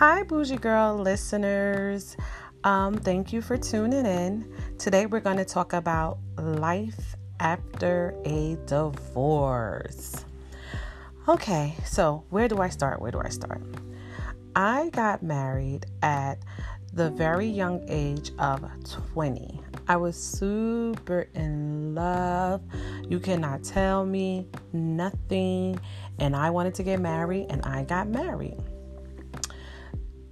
Hi, Bougie Girl listeners. Um, thank you for tuning in. Today, we're going to talk about life after a divorce. Okay, so where do I start? Where do I start? I got married at the very young age of 20. I was super in love. You cannot tell me nothing. And I wanted to get married, and I got married.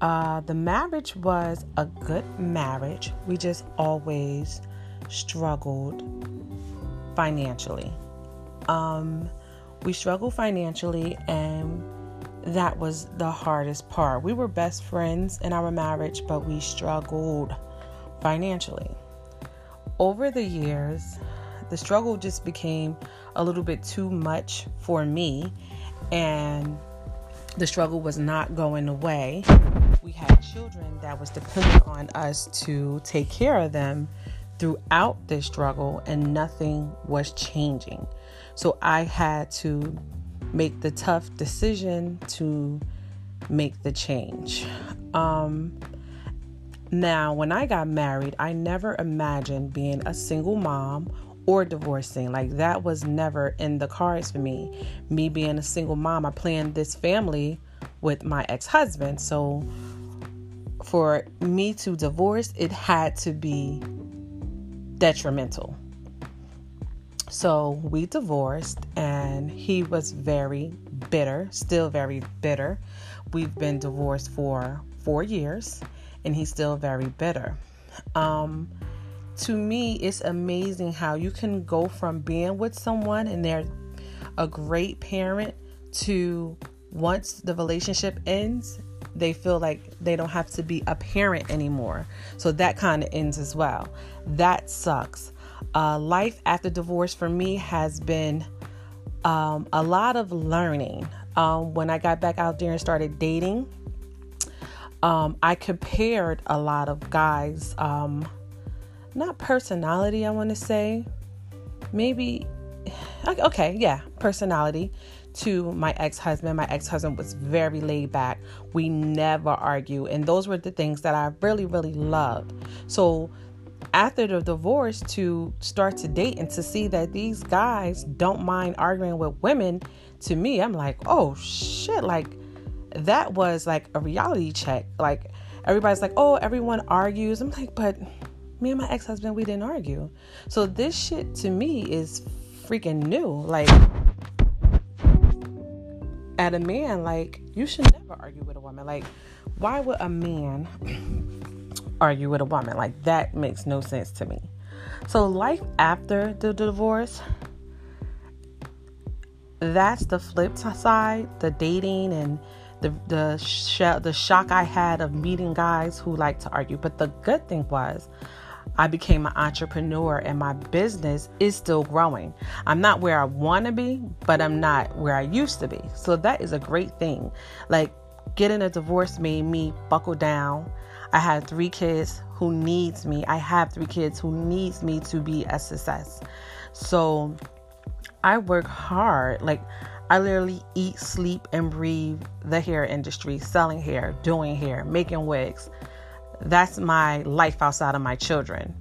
Uh, the marriage was a good marriage. We just always struggled financially. Um, we struggled financially, and that was the hardest part. We were best friends in our marriage, but we struggled financially. Over the years, the struggle just became a little bit too much for me, and the struggle was not going away. We had children that was dependent on us to take care of them throughout this struggle, and nothing was changing. So I had to make the tough decision to make the change. Um, now, when I got married, I never imagined being a single mom or divorcing. Like that was never in the cards for me. Me being a single mom, I planned this family with my ex-husband. So for me to divorce, it had to be detrimental. So we divorced, and he was very bitter, still very bitter. We've been divorced for four years, and he's still very bitter. Um, to me, it's amazing how you can go from being with someone and they're a great parent to once the relationship ends, they feel like they don't have to be a parent anymore. So that kind of ends as well. That sucks. Uh, life after divorce for me has been um, a lot of learning. Um, when I got back out there and started dating, um, I compared a lot of guys, um, not personality, I want to say, maybe, okay, yeah, personality to my ex husband. My ex husband was very laid back. We never argue. And those were the things that I really, really loved. So after the divorce, to start to date and to see that these guys don't mind arguing with women, to me, I'm like, oh shit, like that was like a reality check. Like everybody's like, oh, everyone argues. I'm like, but me and my ex husband, we didn't argue. So this shit to me is freaking new. Like, at a man, like, you should never argue with a woman. Like, why would a man argue with a woman? Like, that makes no sense to me. So, life after the divorce, that's the flip side, the dating and the the sh- the shock I had of meeting guys who like to argue. But the good thing was, I became an entrepreneur and my business is still growing. I'm not where I want to be, but I'm not where I used to be. So that is a great thing. Like getting a divorce made me buckle down. I had three kids who needs me. I have three kids who needs me to be a success. So I work hard. Like I literally eat, sleep, and breathe the hair industry, selling hair, doing hair, making wigs. That's my life outside of my children.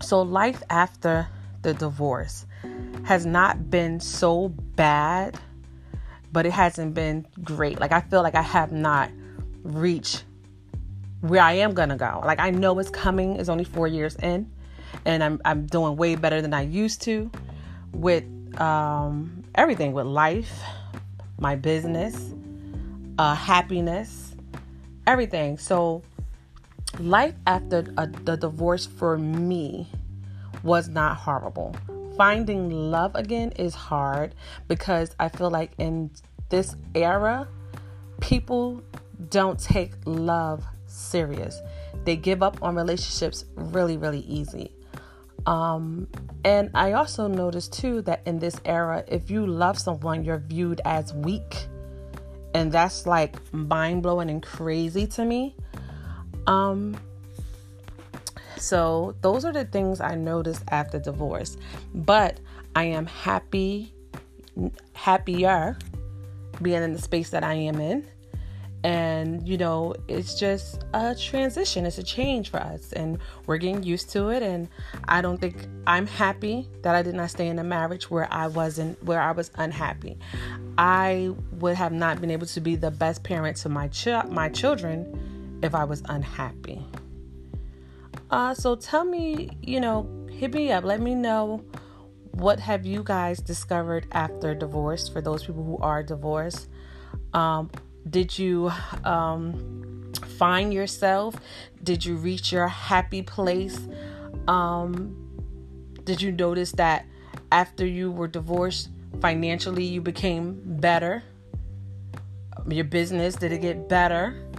So, life after the divorce has not been so bad, but it hasn't been great. Like, I feel like I have not reached where I am gonna go. Like, I know it's coming, it's only four years in, and I'm, I'm doing way better than I used to with um, everything with life, my business, uh, happiness, everything. So, life after a, the divorce for me was not horrible. Finding love again is hard because I feel like in this era, people don't take love serious. They give up on relationships really, really easy. Um, and I also noticed too that in this era, if you love someone, you're viewed as weak. And that's like mind blowing and crazy to me. Um, so those are the things I noticed after divorce. But I am happy, happier being in the space that I am in. and you know it's just a transition it's a change for us and we're getting used to it and i don't think i'm happy that i did not stay in a marriage where i wasn't where i was unhappy i would have not been able to be the best parent to my ch- my children if i was unhappy uh so tell me you know hit me up let me know what have you guys discovered after divorce for those people who are divorced um, did you um, find yourself? Did you reach your happy place? Um, did you notice that after you were divorced, financially you became better? Your business, did it get better?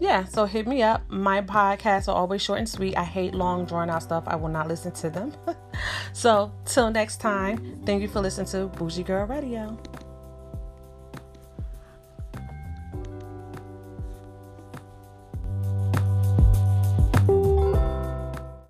Yeah, so hit me up. My podcasts are always short and sweet. I hate long, drawn out stuff. I will not listen to them. so, till next time, thank you for listening to Bougie Girl Radio.